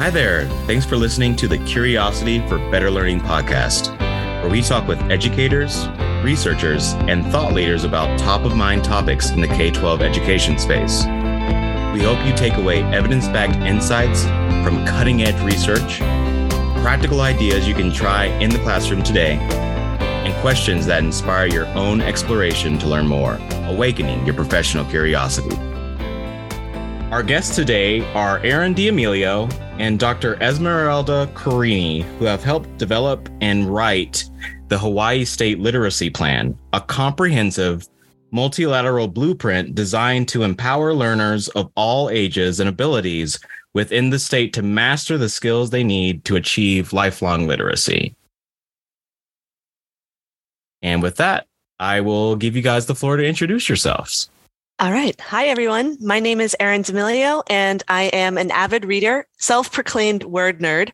Hi there. Thanks for listening to the Curiosity for Better Learning podcast, where we talk with educators, researchers, and thought leaders about top of mind topics in the K 12 education space. We hope you take away evidence backed insights from cutting edge research, practical ideas you can try in the classroom today, and questions that inspire your own exploration to learn more, awakening your professional curiosity. Our guests today are Erin D'Amelio and Dr. Esmeralda Carini, who have helped develop and write the Hawaii State Literacy Plan, a comprehensive multilateral blueprint designed to empower learners of all ages and abilities within the state to master the skills they need to achieve lifelong literacy. And with that, I will give you guys the floor to introduce yourselves. All right. Hi, everyone. My name is Erin D'Amelio, and I am an avid reader, self proclaimed word nerd.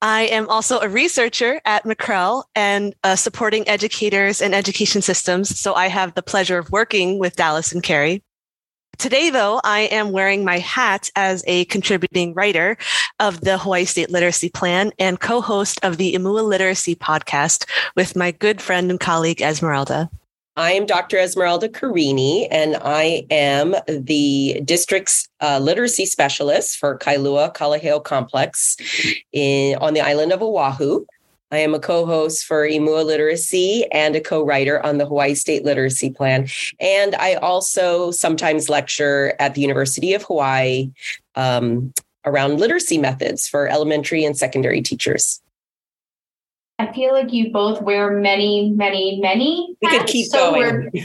I am also a researcher at McREL and uh, supporting educators and education systems. So I have the pleasure of working with Dallas and Carrie. Today, though, I am wearing my hat as a contributing writer of the Hawaii State Literacy Plan and co host of the Imua Literacy podcast with my good friend and colleague, Esmeralda. I am Dr. Esmeralda Carini, and I am the district's uh, literacy specialist for Kailua Kalaheo Complex in, on the island of Oahu. I am a co-host for Imua Literacy and a co-writer on the Hawaii State Literacy Plan. And I also sometimes lecture at the University of Hawaii um, around literacy methods for elementary and secondary teachers. I feel like you both wear many, many, many. We could keep so going.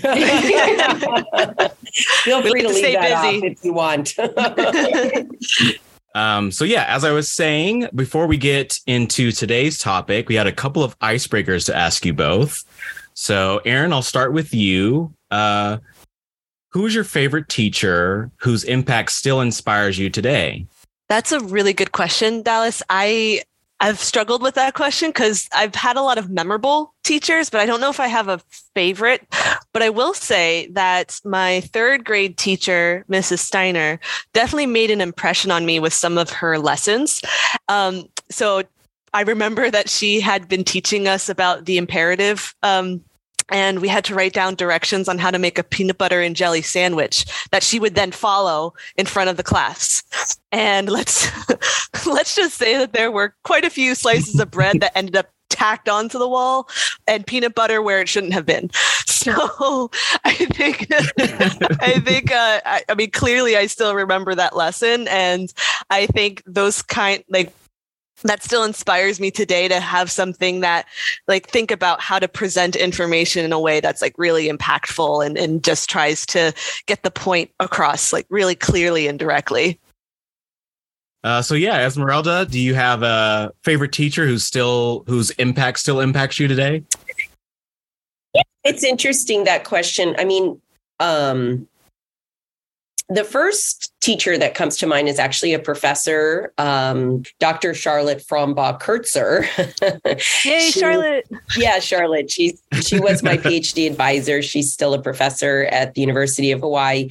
Feel free to leave that busy. off if you want. um, so yeah, as I was saying, before we get into today's topic, we had a couple of icebreakers to ask you both. So, Erin, I'll start with you. Uh, who is your favorite teacher whose impact still inspires you today? That's a really good question, Dallas. I I've struggled with that question because I've had a lot of memorable teachers, but I don't know if I have a favorite. But I will say that my third grade teacher, Mrs. Steiner, definitely made an impression on me with some of her lessons. Um, so I remember that she had been teaching us about the imperative um, and we had to write down directions on how to make a peanut butter and jelly sandwich that she would then follow in front of the class. And let's let's just say that there were quite a few slices of bread that ended up tacked onto the wall and peanut butter where it shouldn't have been. So I think I think uh, I, I mean clearly I still remember that lesson and I think those kind like that still inspires me today to have something that like think about how to present information in a way that's like really impactful and, and just tries to get the point across like really clearly and directly. Uh, so yeah esmeralda do you have a favorite teacher who's still whose impact still impacts you today? It's interesting that question. I mean um the first teacher that comes to mind is actually a professor, um, Dr. Charlotte Frambaugh Kritzer. Yay, she, Charlotte! Yeah, Charlotte. She she was my PhD advisor. She's still a professor at the University of Hawaii,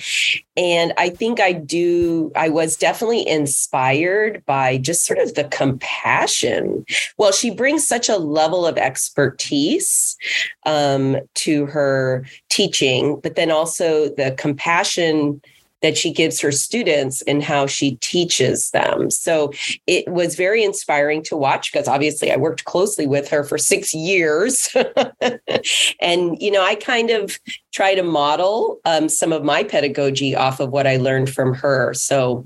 and I think I do. I was definitely inspired by just sort of the compassion. Well, she brings such a level of expertise um, to her teaching, but then also the compassion that she gives her students and how she teaches them. So it was very inspiring to watch because obviously I worked closely with her for six years. and, you know, I kind of try to model um, some of my pedagogy off of what I learned from her. So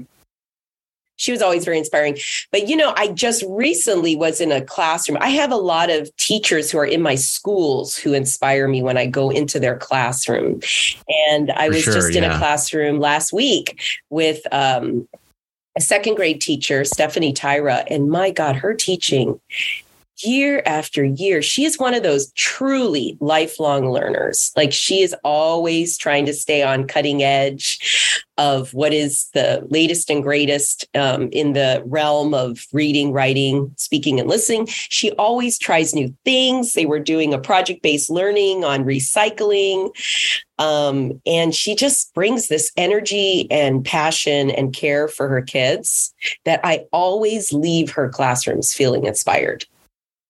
she was always very inspiring. But you know, I just recently was in a classroom. I have a lot of teachers who are in my schools who inspire me when I go into their classroom. And I For was sure, just in a classroom last week with um, a second grade teacher, Stephanie Tyra, and my God, her teaching year after year. She is one of those truly lifelong learners. Like she is always trying to stay on cutting edge of what is the latest and greatest um, in the realm of reading, writing, speaking, and listening. She always tries new things. They were doing a project based learning on recycling. Um, and she just brings this energy and passion and care for her kids that I always leave her classrooms feeling inspired.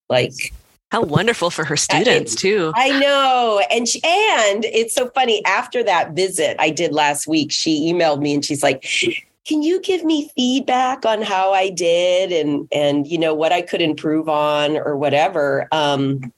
Like, how wonderful for her students too. I know. And she, and it's so funny after that visit I did last week, she emailed me and she's like, "Can you give me feedback on how I did and and you know what I could improve on or whatever?" Um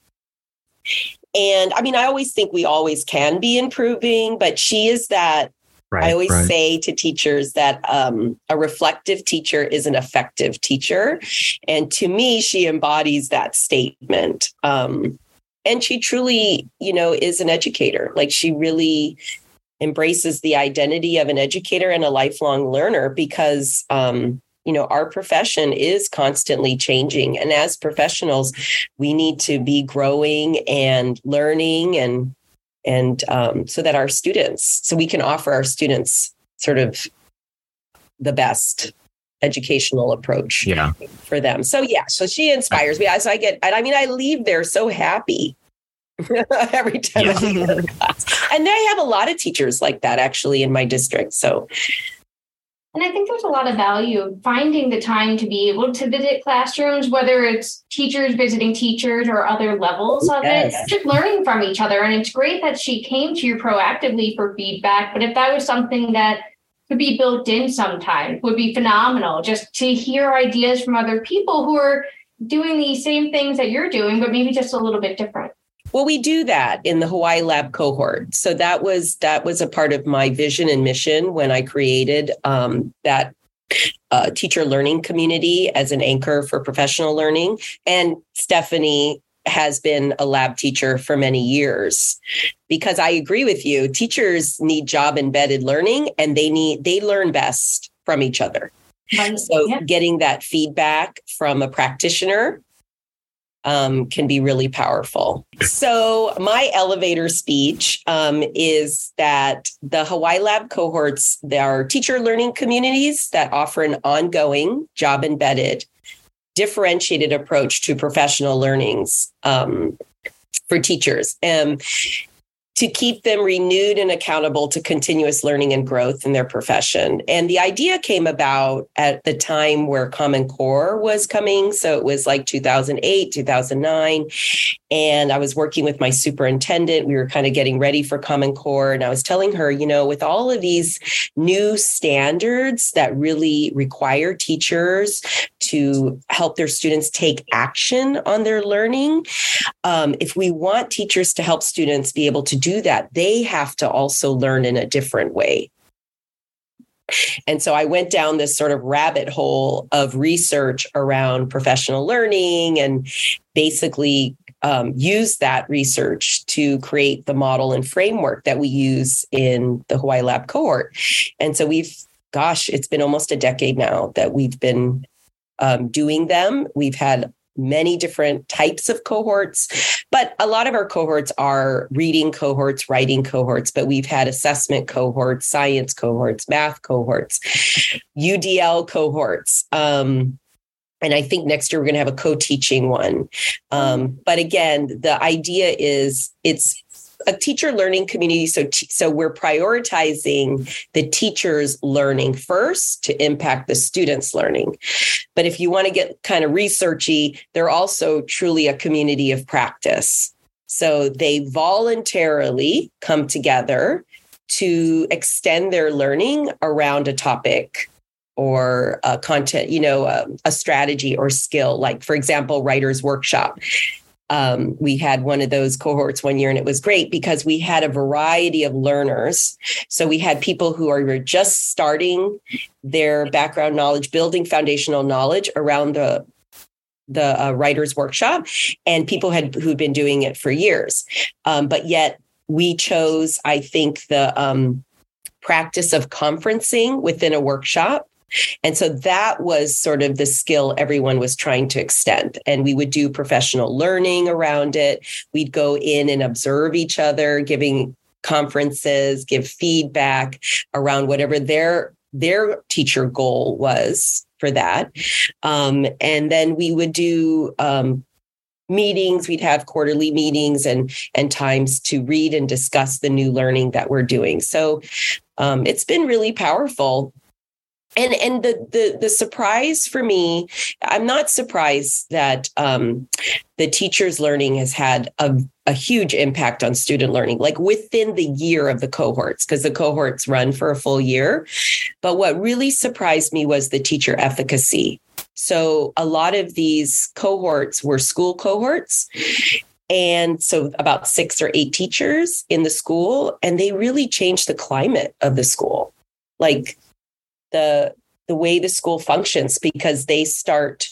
and I mean, I always think we always can be improving, but she is that Right, I always right. say to teachers that um, a reflective teacher is an effective teacher. And to me, she embodies that statement. Um, and she truly, you know, is an educator. Like she really embraces the identity of an educator and a lifelong learner because, um, you know, our profession is constantly changing. And as professionals, we need to be growing and learning and and um, so that our students, so we can offer our students sort of the best educational approach yeah. for them. So yeah, so she inspires me. So I get, I mean, I leave there so happy every time yeah. I class. And I have a lot of teachers like that actually in my district. So and I think there's a lot of value of finding the time to be able to visit classrooms, whether it's teachers visiting teachers or other levels of yes. it, just learning from each other. And it's great that she came to you proactively for feedback. But if that was something that could be built in sometime, would be phenomenal just to hear ideas from other people who are doing the same things that you're doing, but maybe just a little bit different. Well, we do that in the Hawaii Lab cohort. So that was that was a part of my vision and mission when I created um, that uh, teacher learning community as an anchor for professional learning. And Stephanie has been a lab teacher for many years because I agree with you. Teachers need job embedded learning and they need they learn best from each other. Right. So yeah. getting that feedback from a practitioner um, can be really powerful. So, my elevator speech um, is that the Hawaii Lab cohorts, are teacher learning communities that offer an ongoing job embedded, differentiated approach to professional learnings um, for teachers. And to keep them renewed and accountable to continuous learning and growth in their profession. And the idea came about at the time where Common Core was coming. So it was like 2008, 2009. And I was working with my superintendent. We were kind of getting ready for Common Core. And I was telling her, you know, with all of these new standards that really require teachers to help their students take action on their learning, um, if we want teachers to help students be able to do do that, they have to also learn in a different way. And so I went down this sort of rabbit hole of research around professional learning and basically um, use that research to create the model and framework that we use in the Hawaii Lab cohort. And so we've, gosh, it's been almost a decade now that we've been um, doing them. We've had many different types of cohorts, but a lot of our cohorts are reading cohorts, writing cohorts, but we've had assessment cohorts, science cohorts, math cohorts, UDL cohorts. Um, and I think next year we're going to have a co teaching one. Um, but again, the idea is it's a teacher learning community. So, t- so we're prioritizing the teachers' learning first to impact the students' learning. But if you want to get kind of researchy, they're also truly a community of practice. So they voluntarily come together to extend their learning around a topic or a content, you know, a, a, strategy or skill. Like, for example, writer's workshop um, we had one of those cohorts one year and it was great because we had a variety of learners so we had people who are just starting their background knowledge building foundational knowledge around the the uh, writers workshop and people had who'd been doing it for years um, but yet we chose i think the um, practice of conferencing within a workshop And so that was sort of the skill everyone was trying to extend. And we would do professional learning around it. We'd go in and observe each other, giving conferences, give feedback around whatever their their teacher goal was for that. Um, and then we would do um, meetings we'd have quarterly meetings and and times to read and discuss the new learning that we're doing so um, it's been really powerful and and the the the surprise for me i'm not surprised that um, the teachers learning has had a, a huge impact on student learning like within the year of the cohorts because the cohorts run for a full year but what really surprised me was the teacher efficacy so a lot of these cohorts were school cohorts. And so about six or eight teachers in the school, and they really changed the climate of the school. Like the the way the school functions because they start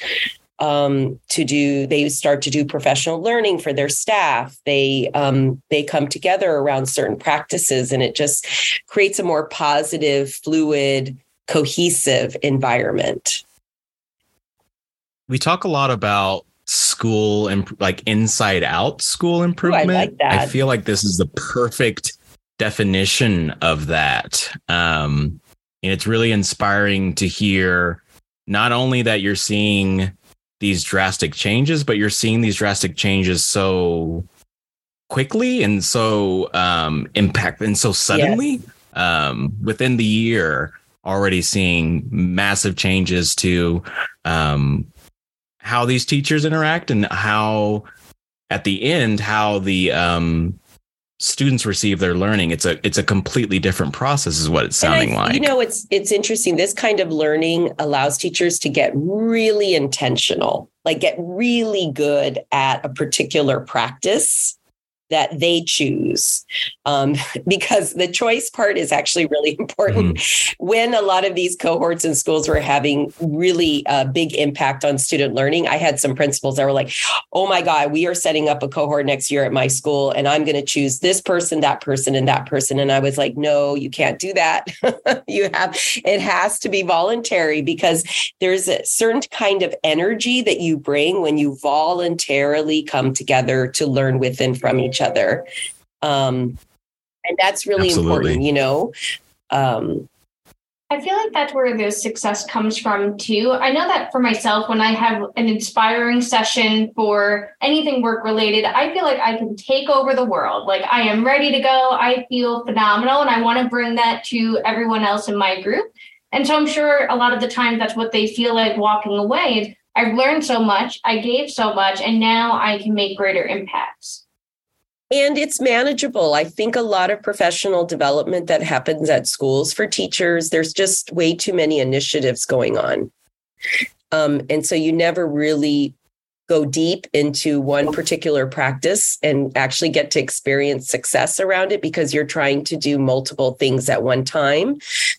um, to do they start to do professional learning for their staff they um, they come together around certain practices and it just creates a more positive fluid cohesive environment we talk a lot about school and like inside out school improvement. Ooh, I, like I feel like this is the perfect definition of that. Um, and it's really inspiring to hear not only that you're seeing these drastic changes, but you're seeing these drastic changes so quickly and so um, impact and so suddenly yes. um, within the year already seeing massive changes to um, how these teachers interact and how at the end how the um, students receive their learning it's a it's a completely different process is what it's sounding I, like. you know it's it's interesting this kind of learning allows teachers to get really intentional like get really good at a particular practice that they choose um, because the choice part is actually really important. Mm-hmm. when a lot of these cohorts and schools were having really uh, big impact on student learning i had some principals that were like oh my god we are setting up a cohort next year at my school and i'm going to choose this person that person and that person. And i was like no you can't do that. You have it has to be voluntary because there's a certain kind of energy that you bring when you voluntarily come together to learn with and from each each other. Um, and that's really Absolutely. important, you know. Um, I feel like that's where the success comes from too. I know that for myself, when I have an inspiring session for anything work related, I feel like I can take over the world. Like I am ready to go. I feel phenomenal and I want to bring that to everyone else in my group. And so I'm sure a lot of the time that's what they feel like walking away. I've learned so much, I gave so much, and now I can make greater impacts and it's manageable. I think a lot of professional development that happens at schools for teachers, there's just way too many initiatives going on. Um, and so you never really go deep into one particular practice and actually get to experience success around it because you're trying to do multiple things at one time.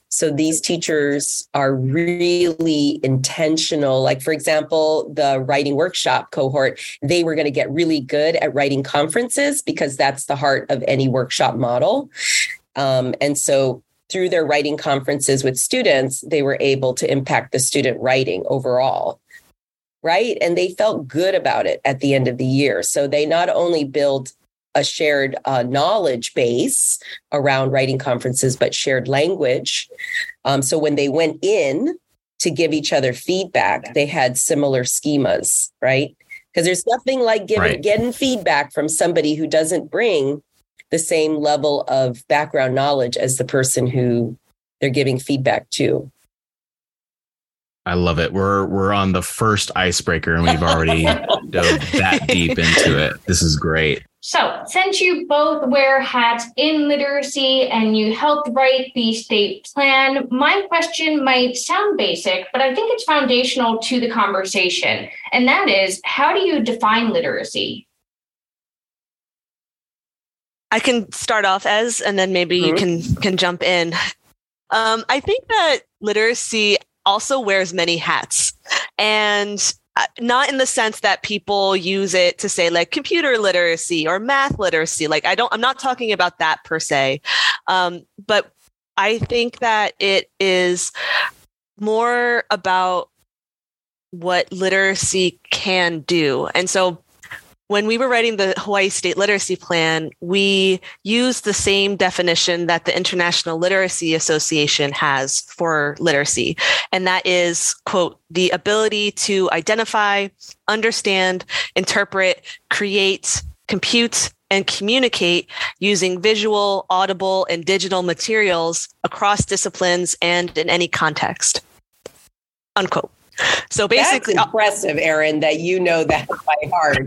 So these teachers are really intentional. Like, for example, the writing workshop cohort, they were going to get really good at writing conferences because that's the heart of any workshop model. Um, and so through their writing conferences with students, they were able to impact the student writing overall right? And they felt good about it at the end of the year. So they not only build a shared uh, knowledge base around writing conferences, but shared language. Um, so when they went in to give each other feedback, they had similar schemas, right? Because there's nothing like giving right. getting feedback from somebody who doesn't bring the same level of background knowledge as the person who they're giving feedback to. I love it. We're we're on the first icebreaker and we've already dove that deep into it. This is great. So, since you both wear hats in literacy and you helped write the state plan, my question might sound basic, but I think it's foundational to the conversation. And that is how do you define literacy? I can start off as, and then maybe mm-hmm. you can can jump in. Um, I think that literacy also wears many hats. And uh, not in the sense that people use it to say like computer literacy or math literacy. Like I don't, I'm not talking about that per se. Um, but I think that it is more about what literacy can do. And so when we were writing the Hawaii State Literacy Plan, we used the same definition that the International Literacy Association has for literacy. And that is, quote, the ability to identify, understand, interpret, create, compute, and communicate using visual, audible, and digital materials across disciplines and in any context. Unquote. So basically, That's impressive, Erin, that you know that by heart.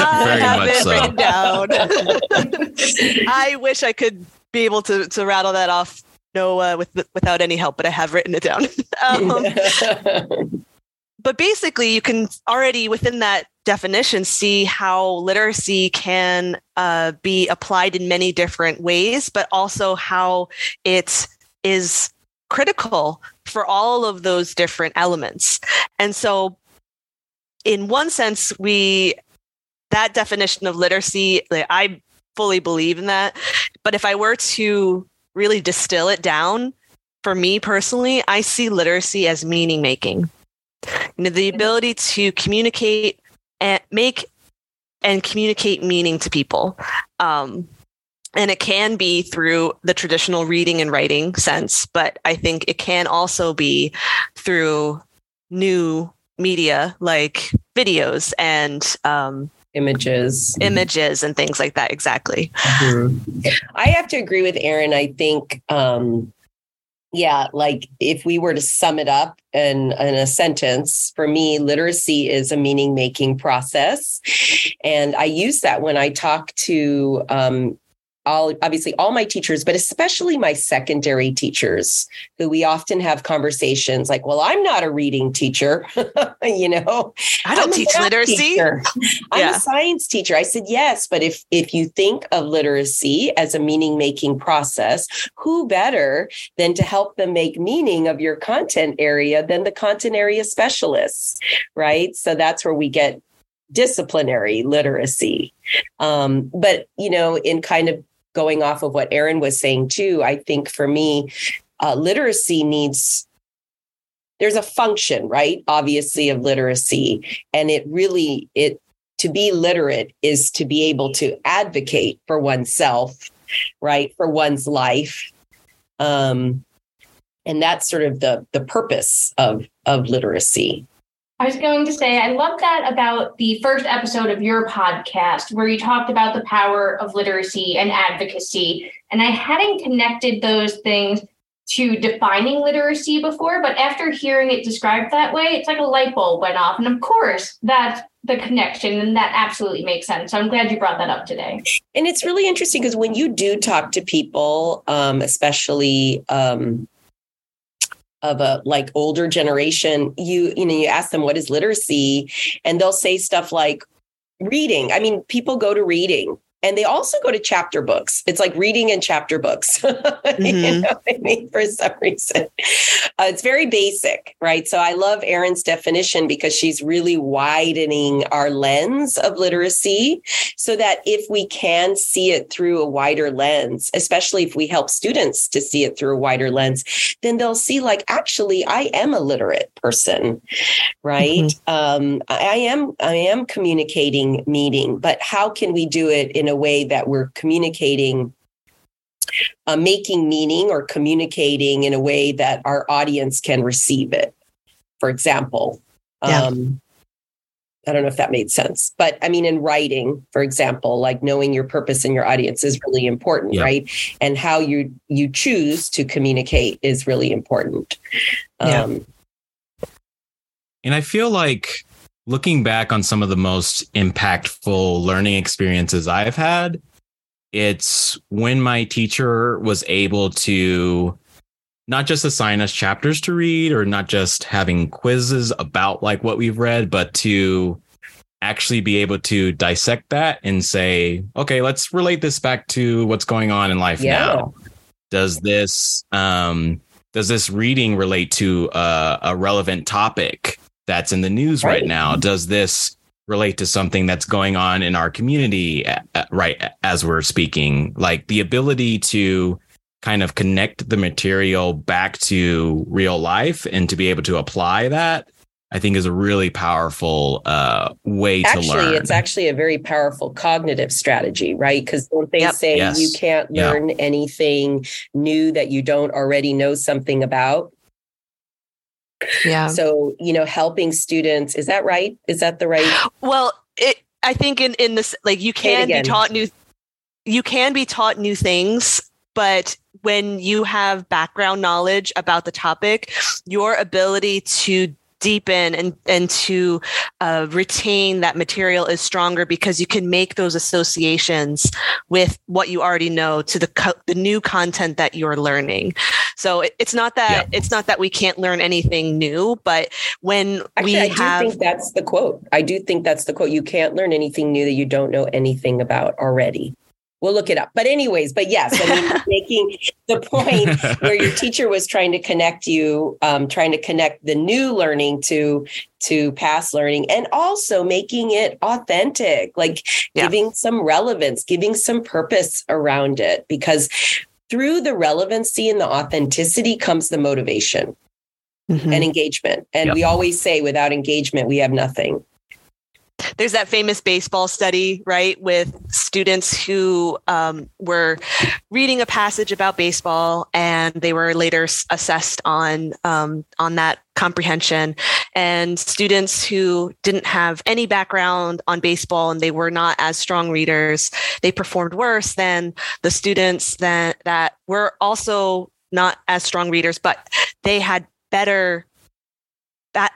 I have it so. written down. I wish I could be able to to rattle that off. No, uh, with without any help, but I have written it down. um, but basically, you can already within that definition see how literacy can uh, be applied in many different ways, but also how it is critical for all of those different elements. And so, in one sense, we that definition of literacy, I fully believe in that. But if I were to really distill it down, for me personally, I see literacy as meaning making. You know, the ability to communicate and make and communicate meaning to people. Um, and it can be through the traditional reading and writing sense, but I think it can also be through new media like videos and um, images, images, and things like that. Exactly. Mm-hmm. I have to agree with Erin. I think, um, yeah, like if we were to sum it up in, in a sentence, for me, literacy is a meaning making process. And I use that when I talk to um, all obviously all my teachers, but especially my secondary teachers, who we often have conversations like, "Well, I'm not a reading teacher, you know. I don't teach literacy. I'm yeah. a science teacher." I said, "Yes, but if if you think of literacy as a meaning making process, who better than to help them make meaning of your content area than the content area specialists, right? So that's where we get disciplinary literacy. Um, but you know, in kind of going off of what Erin was saying too, I think for me, uh, literacy needs there's a function, right? Obviously, of literacy, and it really it to be literate is to be able to advocate for oneself, right, for one's life, um, and that's sort of the the purpose of of literacy. I was going to say, I love that about the first episode of your podcast, where you talked about the power of literacy and advocacy. And I hadn't connected those things to defining literacy before, but after hearing it described that way, it's like a light bulb went off. And of course, that's the connection, and that absolutely makes sense. So I'm glad you brought that up today. And it's really interesting because when you do talk to people, um, especially, um, of a like older generation you you know you ask them what is literacy? And they'll say stuff like reading. I mean people go to reading and they also go to chapter books. It's like reading in chapter books. Mm-hmm. you know I mean? For some reason, uh, it's very basic, right? So I love Erin's definition because she's really widening our lens of literacy, so that if we can see it through a wider lens, especially if we help students to see it through a wider lens, then they'll see like actually I am a literate person, right? Mm-hmm. Um, I am I am communicating meaning, but how can we do it in a way that we're communicating uh, making meaning or communicating in a way that our audience can receive it for example yeah. um, i don't know if that made sense but i mean in writing for example like knowing your purpose and your audience is really important yeah. right and how you you choose to communicate is really important yeah. Um, and i feel like looking back on some of the most impactful learning experiences I've had, it's when my teacher was able to not just assign us chapters to read or not just having quizzes about like what we've read, but to actually be able to dissect that and say, okay, let's relate this back to what's going on in life yeah. now. Does this um does this reading relate to a, a relevant topic? That's in the news right, right now? Does this relate to something that's going on in our community uh, right as we're speaking? Like the ability to kind of connect the material back to real life and to be able to apply that I think is a really powerful uh, way actually, to learn. Actually, it's actually a very powerful cognitive strategy, right? Because don't they yep. say yes. you can't learn yep. anything new that you don't already know something about? Yeah. So, you know, helping students, is that right? Is that the right? Well, it, I think in, in this, like you can be taught new, you can be taught new things, but when you have background knowledge about the topic, your ability to deepen and and to uh, retain that material is stronger because you can make those associations with what you already know to the co- the new content that you're learning. So it, it's not that yeah. it's not that we can't learn anything new, but when Actually, we I have, do think that's the quote. I do think that's the quote. You can't learn anything new that you don't know anything about already. We'll look it up. But anyways, but yes, I mean, making the point where your teacher was trying to connect you, um, trying to connect the new learning to to past learning, and also making it authentic, like yeah. giving some relevance, giving some purpose around it, because through the relevancy and the authenticity comes the motivation mm-hmm. and engagement. And yep. we always say, without engagement, we have nothing there's that famous baseball study, right, with students who um, were reading a passage about baseball, and they were later assessed on um, on that comprehension. And students who didn't have any background on baseball and they were not as strong readers, they performed worse than the students that that were also not as strong readers, but they had better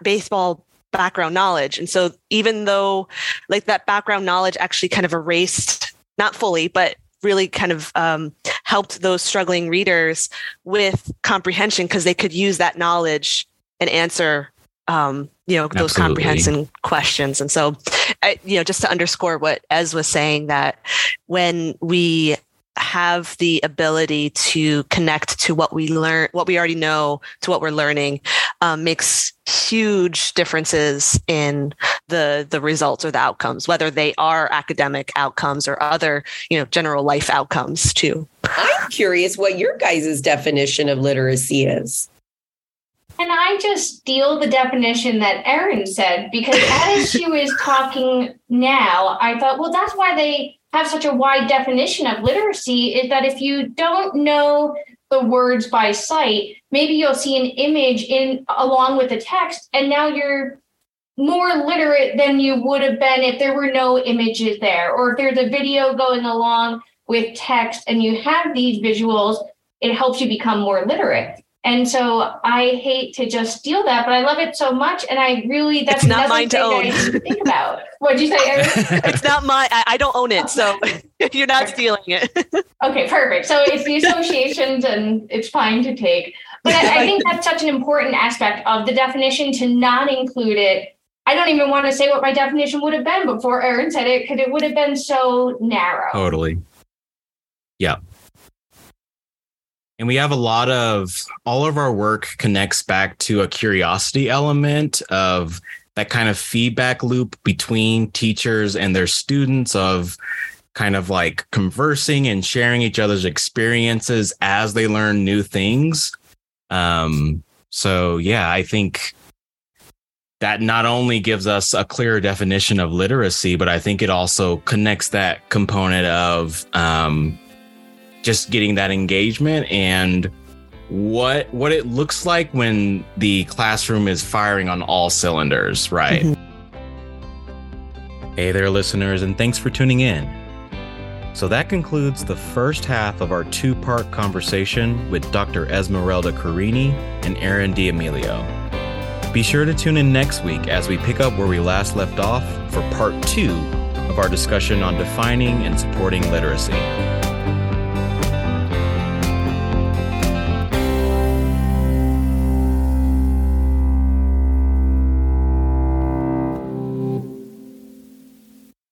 baseball background knowledge. And so even though like that background knowledge actually kind of erased, not fully, but really kind of um, helped those struggling readers with comprehension because they could use that knowledge and answer um, you know those Absolutely. comprehension questions and so I, you know just to underscore what ez was saying that when we have the ability to connect to what we learn, what we already know, to what we're learning, um, makes huge differences in the the results or the outcomes, whether they are academic outcomes or other, you know, general life outcomes too. I'm curious what your guys' definition of literacy is. And I just steal the definition that Erin said because as she was talking now, I thought, well, that's why they have such a wide definition of literacy is that if you don't know the words by sight, maybe you'll see an image in along with the text, and now you're more literate than you would have been if there were no images there, or if there's a video going along with text and you have these visuals, it helps you become more literate. And so I hate to just steal that, but I love it so much. And I really, that's it's not mine to own. think about. What'd you say, it's not mine. I, I, don't own it. So you're not stealing it. okay, perfect. So it's the associations and it's fine to take. But I, I think that's such an important aspect of the definition to not include it. I don't even want to say what my definition would have been before Erin said it because it would have been so narrow. Totally. Yeah and we have a lot of all of our work connects back to a curiosity element of that kind of feedback loop between teachers and their students of kind of like conversing and sharing each other's experiences as they learn new things. Um so yeah i think that not only gives us a clearer definition of literacy but i think it also connects that component of um just getting that engagement and what what it looks like when the classroom is firing on all cylinders, right? Mm-hmm. Hey there, listeners, and thanks for tuning in. So that concludes the first half of our two part conversation with Dr. Esmeralda Carini and Erin D'Amelio. Be sure to tune in next week as we pick up where we last left off for part two of our discussion on defining and supporting literacy.